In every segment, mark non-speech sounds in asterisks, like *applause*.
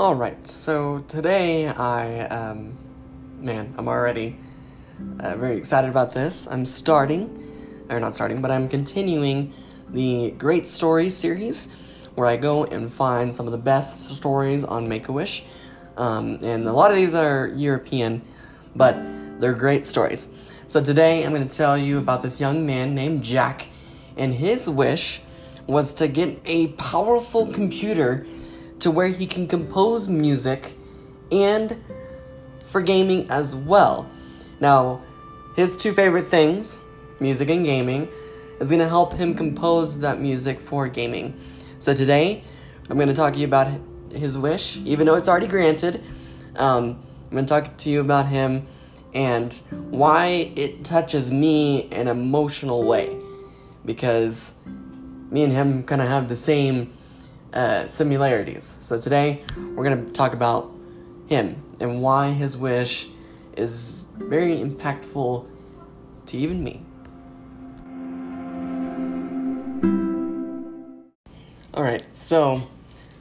All right, so today I, um, man, I'm already uh, very excited about this. I'm starting, or not starting, but I'm continuing the Great Stories series where I go and find some of the best stories on Make a Wish. Um, and a lot of these are European, but they're great stories. So today I'm going to tell you about this young man named Jack, and his wish was to get a powerful computer to where he can compose music and for gaming as well. Now, his two favorite things, music and gaming, is going to help him compose that music for gaming. So today, I'm going to talk to you about his wish, even though it's already granted. Um, I'm going to talk to you about him and why it touches me in an emotional way. Because me and him kind of have the same uh, similarities. So today, we're going to talk about him and why his wish is very impactful to even me. Alright, so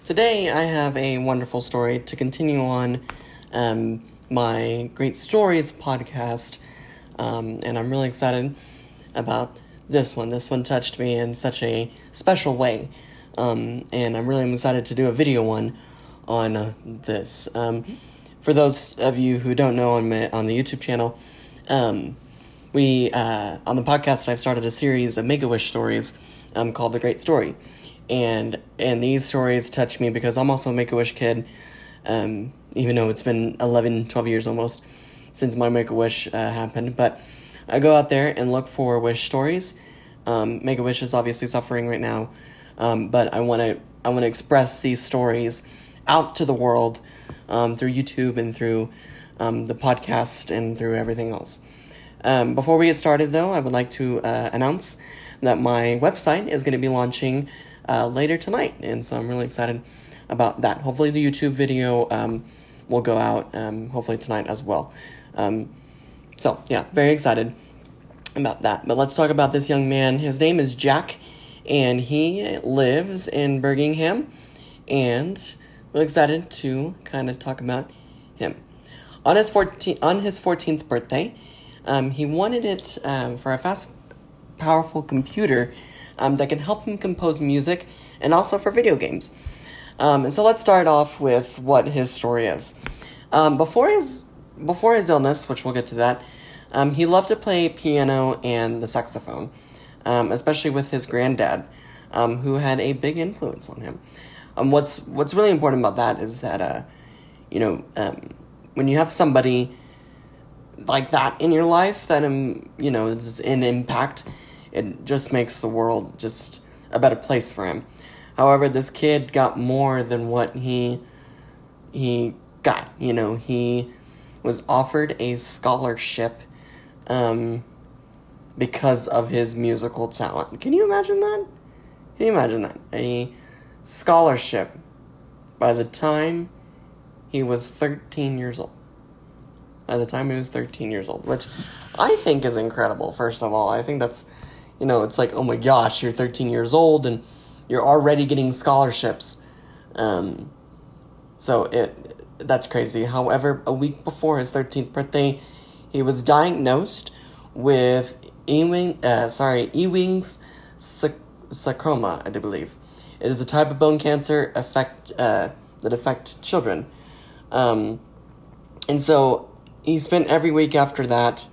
today I have a wonderful story to continue on um, my Great Stories podcast, um, and I'm really excited about this one. This one touched me in such a special way, um, and I'm really excited to do a video one on uh, this. Um, for those of you who don't know, on my, on the YouTube channel, um, we uh, on the podcast I've started a series of Make a Wish stories um, called The Great Story and and these stories touch me because I'm also a Make a Wish kid. Um, even though it's been 11, 12 years almost since my Make a Wish uh, happened, but I go out there and look for wish stories. Um, Make a Wish is obviously suffering right now, um, but I want to I want to express these stories out to the world um, through YouTube and through um, the podcast and through everything else. Um, before we get started, though, I would like to uh, announce that my website is going to be launching uh, later tonight, and so I'm really excited about that. Hopefully, the YouTube video um, will go out um, hopefully tonight as well. So yeah, very excited about that. But let's talk about this young man. His name is Jack, and he lives in Birmingham, and we're excited to kind of talk about him. On his 14, on his 14th birthday, um, he wanted it um, for a fast, powerful computer um, that can help him compose music and also for video games. Um, and so let's start off with what his story is. Um, before his before his illness, which we'll get to that, um, he loved to play piano and the saxophone, um, especially with his granddad, um, who had a big influence on him. Um, what's what's really important about that is that uh, you know um, when you have somebody like that in your life that um you know is an impact it just makes the world just a better place for him. However, this kid got more than what he he got. You know, he was offered a scholarship um, because of his musical talent. Can you imagine that? Can you imagine that? A scholarship by the time he was 13 years old. By the time he was 13 years old, which I think is incredible, first of all. I think that's you know, it's like, oh my gosh, you're 13 years old and you're already getting scholarships. Um, so it that's crazy. However, a week before his 13th birthday, he was diagnosed with Ewing, uh, sorry, Ewing's sarcoma, I do believe. It is a type of bone cancer affect uh, that affect children. Um, and so he spent every week after that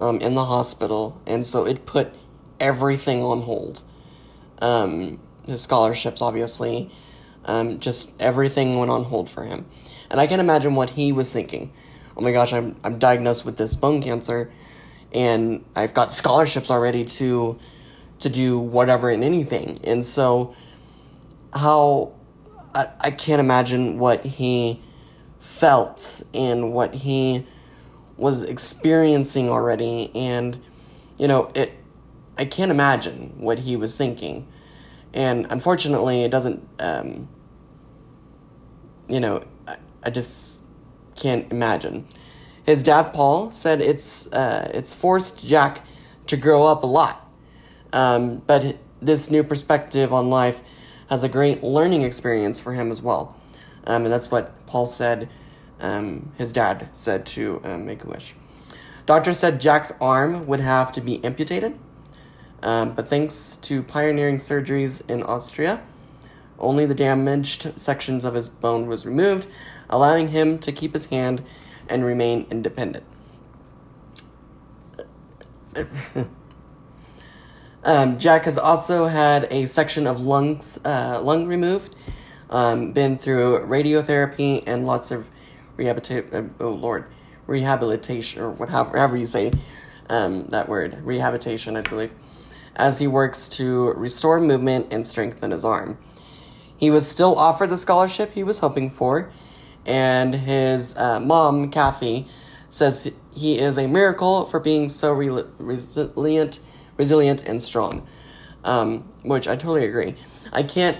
um, in the hospital, and so it put everything on hold. Um, his scholarships, obviously, um, just everything went on hold for him. And I can imagine what he was thinking. Oh my gosh, I'm, I'm diagnosed with this bone cancer, and I've got scholarships already to to do whatever and anything. And so, how I, I can't imagine what he felt and what he was experiencing already. And, you know, it I can't imagine what he was thinking. And unfortunately, it doesn't, um, you know, I, I just can't imagine. His dad, Paul, said it's, uh, it's forced Jack to grow up a lot. Um, but this new perspective on life has a great learning experience for him as well. Um, and that's what Paul said, um, his dad said to um, Make a Wish. Doctor said Jack's arm would have to be amputated, um, but thanks to pioneering surgeries in Austria, only the damaged sections of his bone was removed, allowing him to keep his hand and remain independent. um, Jack has also had a section of lungs uh, lung removed, um, been through radiotherapy and lots of rehabilitation. Uh, oh Lord, rehabilitation or whatever you say um, that word, rehabilitation, I believe, as he works to restore movement and strengthen his arm. He was still offered the scholarship he was hoping for, and his uh, mom, Kathy, says he is a miracle for being so re- resilient, resilient and strong. Um, which I totally agree. I can't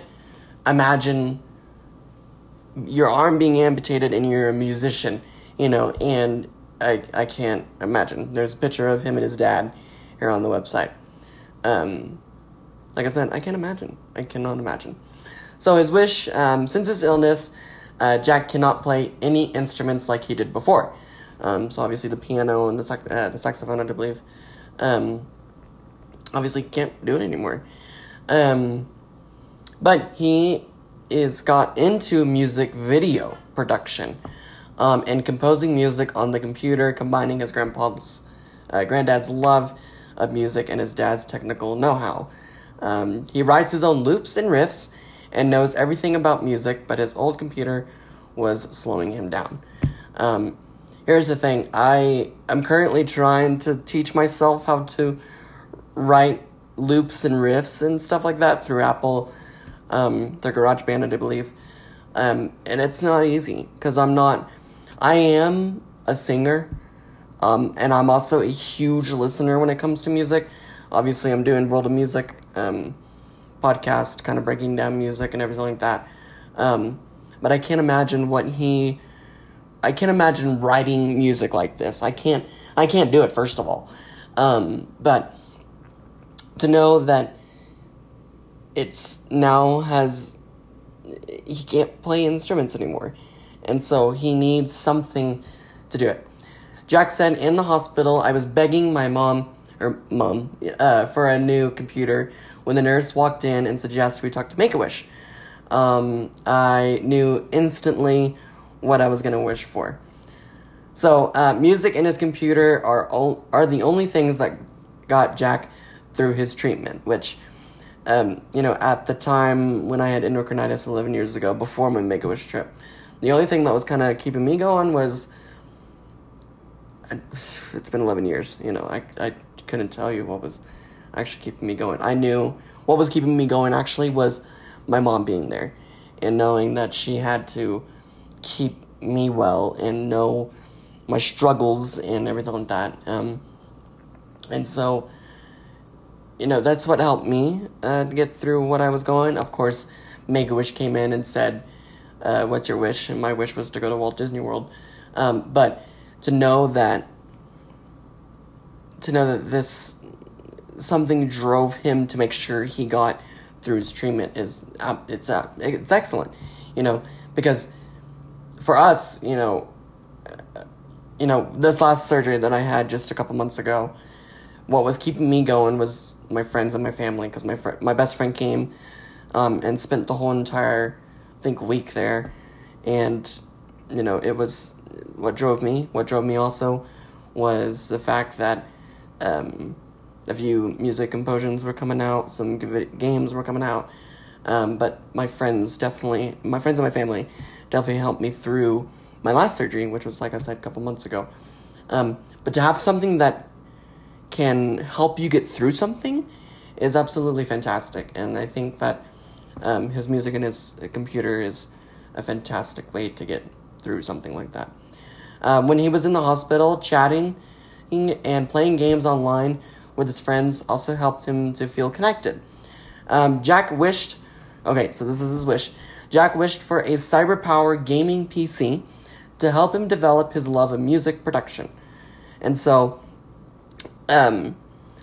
imagine your arm being amputated and you're a musician, you know, and I I can't imagine. There's a picture of him and his dad here on the website. Um, like I said, I can't imagine. I cannot imagine. So his wish, um, since his illness, uh, Jack cannot play any instruments like he did before. Um, so obviously the piano and the, sax- uh, the saxophone, I believe, um, obviously can't do it anymore. Um, but he is got into music video production um, and composing music on the computer, combining his grandpa's, uh, granddad's love of music and his dad's technical know-how. Um, he writes his own loops and riffs and knows everything about music, but his old computer was slowing him down. Um, here's the thing I am currently trying to teach myself how to write loops and riffs and stuff like that through Apple, um, their GarageBand, I believe. Um, and it's not easy because I'm not, I am a singer, um, and I'm also a huge listener when it comes to music. Obviously, I'm doing World of Music um, podcast, kind of breaking down music and everything like that. Um, but I can't imagine what he I can't imagine writing music like this. I can't I can't do it first of all. Um, but to know that it's now has he can't play instruments anymore. And so he needs something to do it. Jack said in the hospital, I was begging my mom or mom uh, for a new computer when the nurse walked in and suggested we talk to Make a Wish. Um, I knew instantly what I was going to wish for. So, uh, music and his computer are all, are the only things that got Jack through his treatment, which, um, you know, at the time when I had endocarditis 11 years ago, before my Make a Wish trip, the only thing that was kind of keeping me going was. *sighs* It's been 11 years, you know, I, I couldn't tell you what was actually keeping me going. I knew what was keeping me going actually was my mom being there and knowing that she had to keep me well and know my struggles and everything like that. Um, and so, you know, that's what helped me uh, get through what I was going. Of course, Make a Wish came in and said, uh, "What's your wish?" And my wish was to go to Walt Disney World. Um, but to know that, to know that this something drove him to make sure he got through his treatment is uh, it's uh, it's excellent, you know, because for us, you know, uh, you know, this last surgery that I had just a couple months ago, what was keeping me going was my friends and my family because my fr- my best friend came um, and spent the whole entire I think week there, and you know it was what drove me. What drove me also was the fact that um, a few music compositions were coming out, some games were coming out. Um, but my friends definitely, my friends and my family definitely helped me through my last surgery, which was, like I said, a couple months ago. Um, but to have something that can help you get through something is absolutely fantastic. And I think that um, his music and his computer is a fantastic way to get through something like that. Um, when he was in the hospital, chatting and playing games online with his friends also helped him to feel connected. Um, Jack wished, okay, so this is his wish. Jack wished for a CyberPower gaming PC to help him develop his love of music production. And so, um,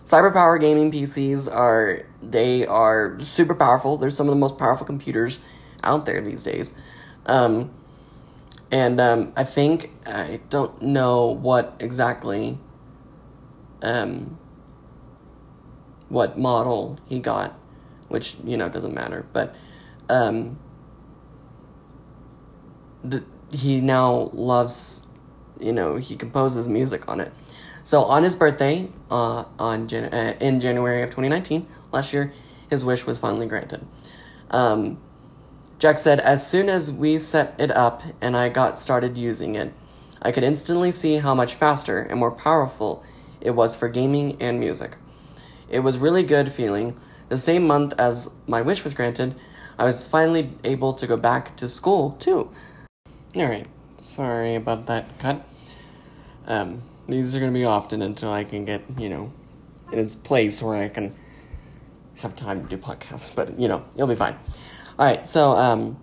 CyberPower gaming PCs are, they are super powerful. They're some of the most powerful computers out there these days. Um, and um, I think I don't know what exactly um, what model he got, which you know doesn't matter, but um, the, he now loves, you know, he composes music on it. So on his birthday, uh, on Jan- uh, in January of 2019, last year, his wish was finally granted. Um, Jack said, as soon as we set it up and I got started using it, I could instantly see how much faster and more powerful it was for gaming and music. It was really good feeling. The same month as my wish was granted, I was finally able to go back to school too. Alright, sorry about that cut. Um, these are gonna be often until I can get, you know, in its place where I can have time to do podcasts, but you know, you'll be fine. Alright, so, um,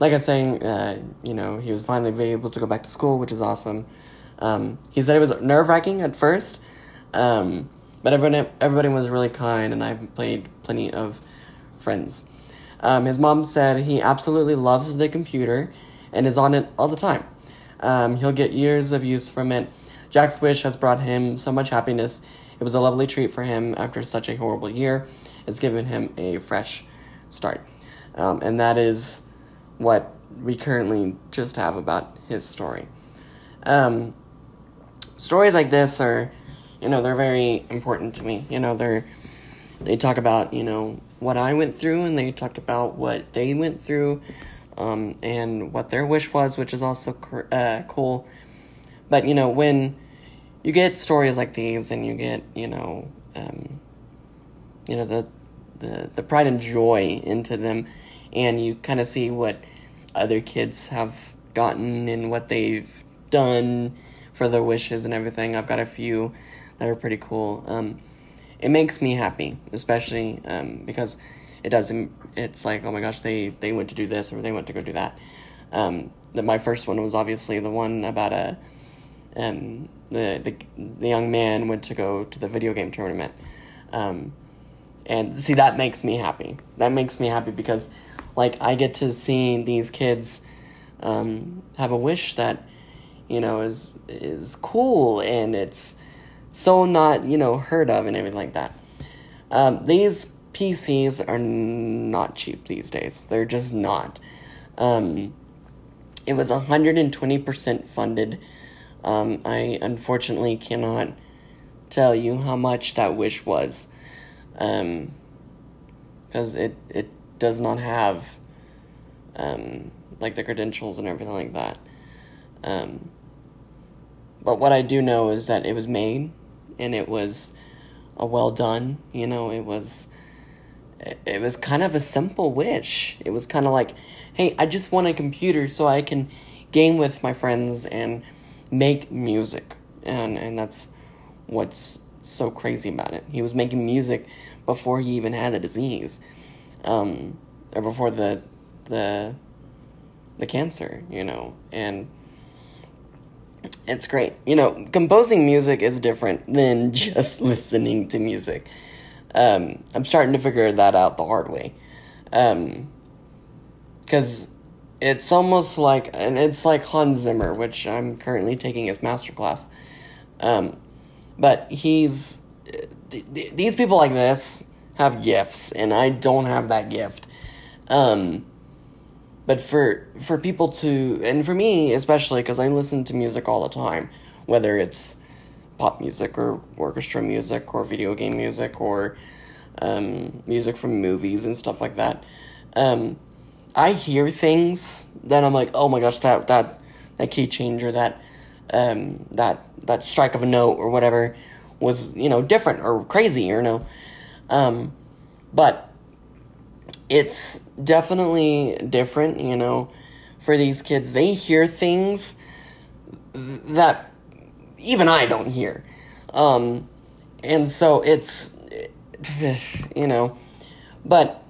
like I was saying, uh, you know, he was finally able to go back to school, which is awesome. Um, he said it was nerve wracking at first, um, but everyone, everybody was really kind, and I've played plenty of friends. Um, his mom said he absolutely loves the computer and is on it all the time. Um, he'll get years of use from it. Jack's wish has brought him so much happiness. It was a lovely treat for him after such a horrible year. It's given him a fresh start. Um, and that is what we currently just have about his story. Um, stories like this are, you know, they're very important to me. You know, they're they talk about you know what I went through, and they talk about what they went through, um, and what their wish was, which is also uh, cool. But you know when you get stories like these, and you get you know um, you know the the the pride and joy into them, and you kind of see what other kids have gotten and what they've done for their wishes and everything. I've got a few that are pretty cool. Um, it makes me happy, especially um, because it doesn't. It's like, oh my gosh, they they went to do this or they went to go do that. Um, my first one was obviously the one about a um, the, the the young man went to go to the video game tournament. Um, and see that makes me happy. That makes me happy because like I get to see these kids um, have a wish that you know is is cool and it's so not you know heard of and everything like that. Um, these PCs are not cheap these days. They're just not. Um, it was 120% funded. Um, I unfortunately cannot tell you how much that wish was. Um, because it, it does not have, um, like the credentials and everything like that. Um, but what I do know is that it was made and it was a well done, you know, it was it was kind of a simple wish. It was kind of like, hey, I just want a computer so I can game with my friends and make music. And and that's what's so crazy about it. He was making music before he even had the disease. Um, or before the the the cancer, you know. And it's great. You know, composing music is different than *laughs* just listening to music. Um, I'm starting to figure that out the hard way. Um, because it's almost like, and it's like Hans Zimmer, which I'm currently taking his masterclass. Um, but he's, th- th- these people like this have gifts, and I don't have that gift. Um, but for for people to and for me especially because i listen to music all the time whether it's pop music or orchestra music or video game music or um, music from movies and stuff like that um, i hear things that i'm like oh my gosh that that that key changer that um, that that strike of a note or whatever was you know different or crazy or you know? Um, but it's definitely different, you know, for these kids. They hear things that even I don't hear. Um, and so it's, *sighs* you know, but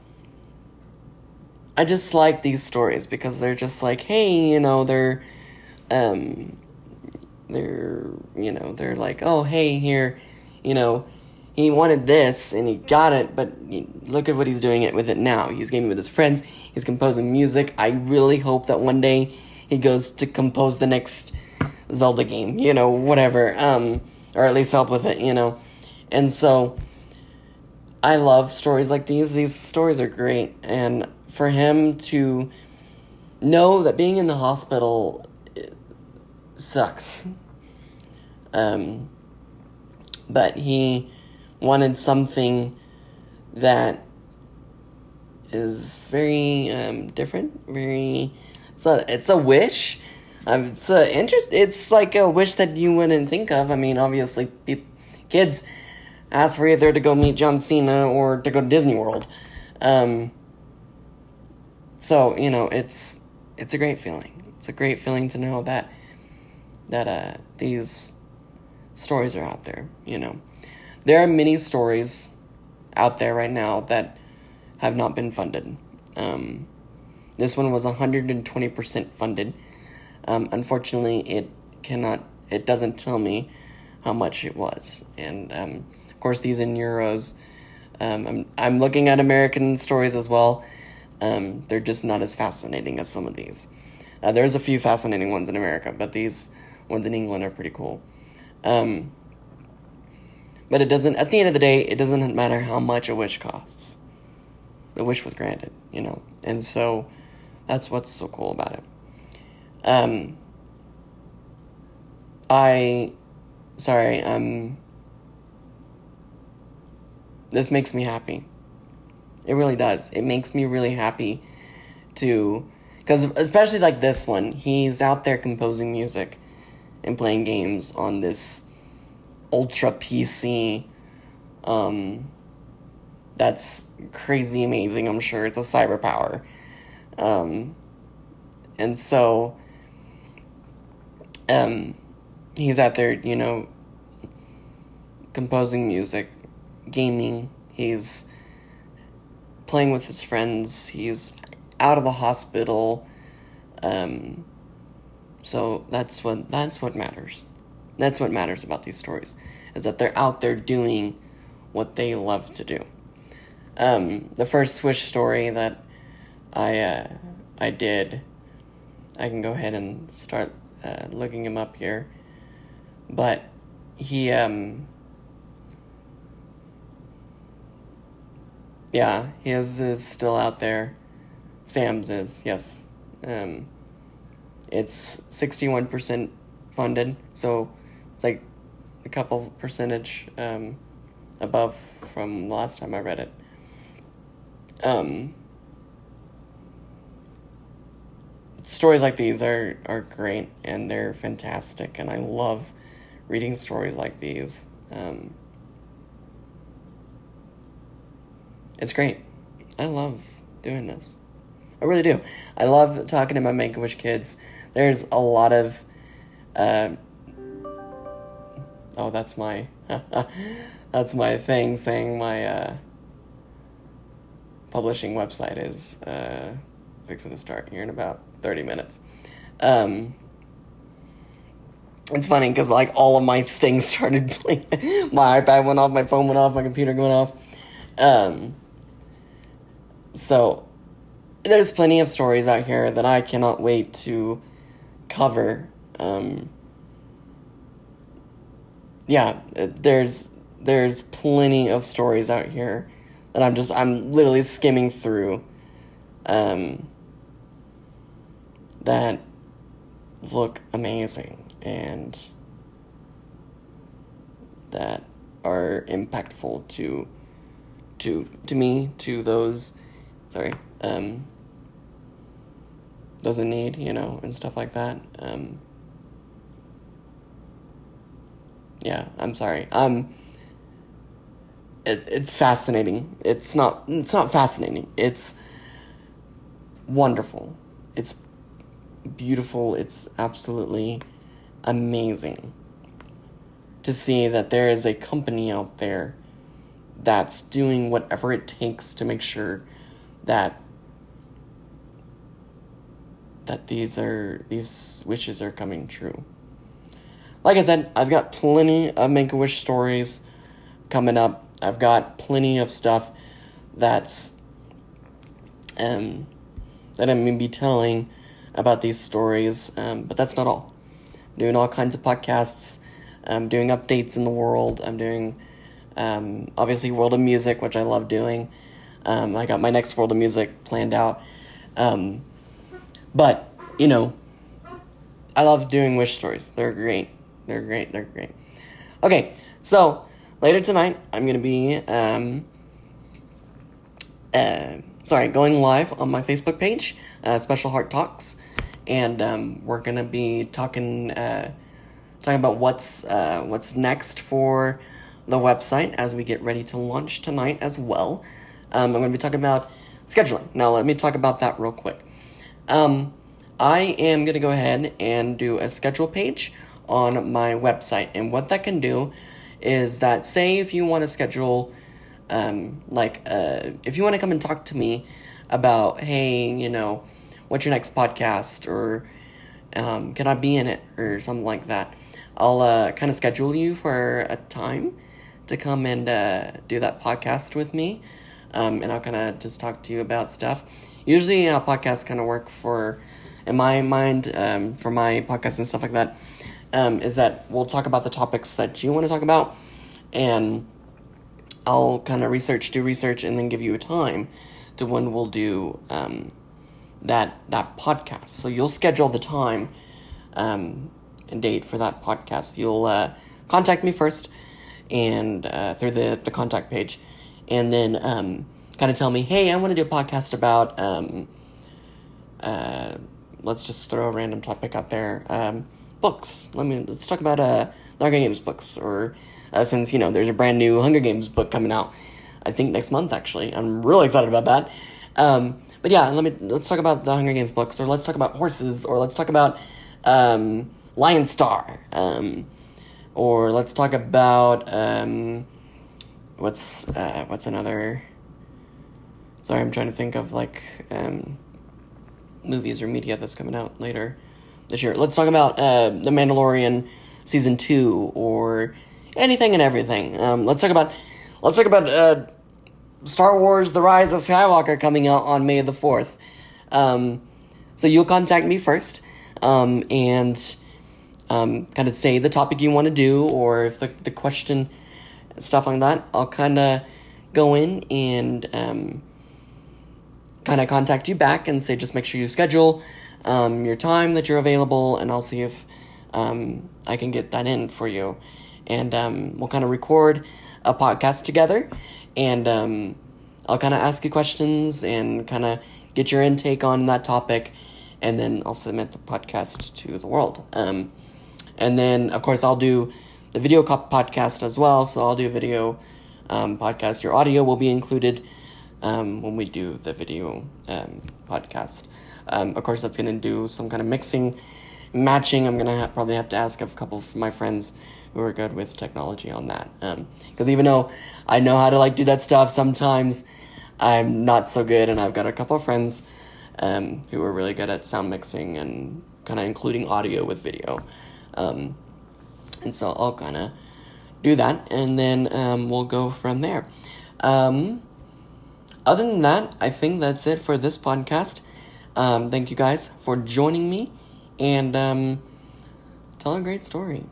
I just like these stories because they're just like, hey, you know, they're, um, they're, you know, they're like, oh, hey, here, you know, he wanted this and he got it, but look at what he's doing it with it now. He's gaming with his friends. He's composing music. I really hope that one day he goes to compose the next Zelda game, you know, whatever, um, or at least help with it, you know. And so I love stories like these. These stories are great. And for him to know that being in the hospital sucks. Um, but he wanted something that is very um, different, very. It's a it's a wish. Um, it's a interest. It's like a wish that you wouldn't think of. I mean, obviously, pe- kids ask for either to go meet John Cena or to go to Disney World. Um, so you know, it's it's a great feeling. It's a great feeling to know that that uh, these stories are out there. You know, there are many stories out there right now that have not been funded. Um, this one was 120% funded. Um, unfortunately, it cannot, it doesn't tell me how much it was. And um, of course, these in euros. Um, I'm, I'm looking at American stories as well. Um, they're just not as fascinating as some of these. Uh, there's a few fascinating ones in America, but these ones in England are pretty cool. Um, but it doesn't, at the end of the day, it doesn't matter how much a wish costs. The wish was granted, you know? And so that's what's so cool about it. Um, I, sorry, um, this makes me happy. It really does. It makes me really happy to, because especially like this one, he's out there composing music and playing games on this ultra PC. Um, that's crazy amazing. I'm sure it's a CyberPower. Um, and so, um, he's out there, you know, composing music, gaming. He's playing with his friends. He's out of the hospital. Um, so that's what that's what matters. That's what matters about these stories is that they're out there doing what they love to do. Um, the first Swish story that I uh, I did, I can go ahead and start uh, looking him up here, but he um, yeah his is still out there. Sam's is yes. Um, it's 61% funded, so like a couple percentage um, above from the last time I read it. Um, stories like these are, are great and they're fantastic, and I love reading stories like these. Um, it's great. I love doing this. I really do. I love talking to my Make a Wish kids there's a lot of uh, oh that's my *laughs* that's my thing saying my uh, publishing website is uh, fixing to start here in about 30 minutes um, it's funny because like all of my things *laughs* started playing my ipad went off my phone went off my computer went off um, so there's plenty of stories out here that i cannot wait to cover. Um, yeah, there's there's plenty of stories out here that I'm just I'm literally skimming through. Um, that look amazing and that are impactful to to to me to those sorry um doesn't need, you know, and stuff like that. Um, yeah, I'm sorry. Um, it, it's fascinating. It's not. It's not fascinating. It's wonderful. It's beautiful. It's absolutely amazing to see that there is a company out there that's doing whatever it takes to make sure that that these are these wishes are coming true. Like I said, I've got plenty of Make a Wish stories coming up. I've got plenty of stuff that's um that I'm gonna be telling about these stories, um, but that's not all. I'm doing all kinds of podcasts. I'm doing updates in the world. I'm doing, um, obviously, World of Music, which I love doing. Um, I got my next World of Music planned out. Um, but, you know, I love doing wish stories. They're great. They're great. They're great. Okay, so later tonight, I'm to be, um, uh, sorry, going live on my Facebook page, uh, Special Heart Talks, and um, we're gonna be talking uh, talking about what's uh, what's next for the website as we get ready to launch tonight as well. Um, I'm gonna be talking about scheduling. Now, let me talk about that real quick. Um, I am gonna go ahead and do a schedule page on my website, and what that can do is that say if you want to schedule um, like uh, if you want to come and talk to me about hey you know what's your next podcast or um, can i be in it or something like that i'll uh, kind of schedule you for a time to come and uh, do that podcast with me um, and i'll kind of just talk to you about stuff. Usually uh, podcasts kind of work for in my mind um, for my podcast and stuff like that um, is that we'll talk about the topics that you want to talk about and I'll kind of research, do research, and then give you a time to when we'll do um, that that podcast. So you'll schedule the time um, and date for that podcast. You'll uh, contact me first, and uh, through the the contact page, and then um, kind of tell me, hey, I want to do a podcast about. Um, uh, let's just throw a random topic out there. Books. Let me let's talk about uh, the Hunger Games books or uh, since you know there's a brand new Hunger Games book coming out. I think next month actually. I'm really excited about that. Um, but yeah, let me let's talk about the Hunger Games books, or let's talk about horses, or let's talk about um, Lion Star, um, or let's talk about um, what's uh, what's another. Sorry, I'm trying to think of like um, movies or media that's coming out later this year. Let's talk about uh, the Mandalorian season two, or anything and everything. Um, let's talk about let's talk about uh, Star Wars: The Rise of Skywalker coming out on May the fourth. Um, so you'll contact me first, um, and um, kind of say the topic you want to do, or if the the question stuff like that. I'll kind of go in and um, kind of contact you back and say just make sure you schedule um, your time that you're available, and I'll see if um, I can get that in for you and um, we'll kind of record a podcast together, and um, I'll kind of ask you questions and kind of get your intake on that topic, and then I'll submit the podcast to the world. Um, and then, of course, I'll do the video podcast as well. So I'll do a video um, podcast. Your audio will be included um, when we do the video um, podcast. Um, of course, that's going to do some kind of mixing, matching. I'm going to ha- probably have to ask a couple of my friends who are good with technology on that. Because um, even though I know how to like do that stuff, sometimes I'm not so good, and I've got a couple of friends um, who are really good at sound mixing and kind of including audio with video. Um, and so I'll kind of do that, and then we'll go from there. Um, other than that, I think that's it for this podcast. Um, thank you guys for joining me, and um, tell a great story.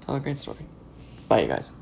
Tell a great story. Bye, you guys.